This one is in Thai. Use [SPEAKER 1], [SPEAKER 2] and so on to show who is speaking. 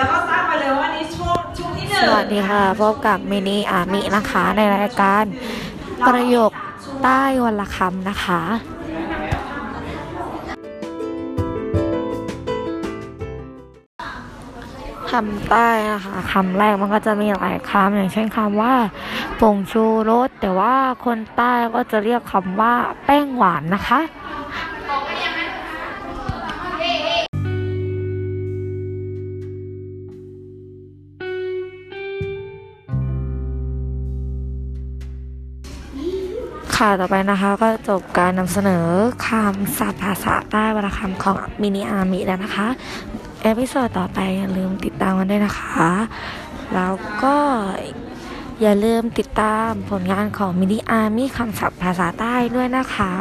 [SPEAKER 1] แล้วก็ทราบไปเลยว่านี่ช่วงช่วงที่หนึ่
[SPEAKER 2] ส
[SPEAKER 1] ง
[SPEAKER 2] วัสดีค่ะพบกับมินิอามินะคะในรายการประโยคใต้วันละคำนะคะ คำใต้นะคะคำแรกมันก็จะมีหลายคำอย่างเช่นคำว่าผงชูรสแต่ว่าคนใต้ก็จะเรียกคำว่าแป้งหวานนะคะ ค่ะต่อไปนะคะก็จบการนำเสนอคำศัพท์ภาษาใต้วันละคำของมินิอามิแล้วนะคะ episode ต่อไปอย่าลืมติดตามกันด้วยนะคะ แล้วก็อย่าลืมติดตามผลงานของมินิอามิคำศัพท์ภาษาใต้ด้วยนะคะ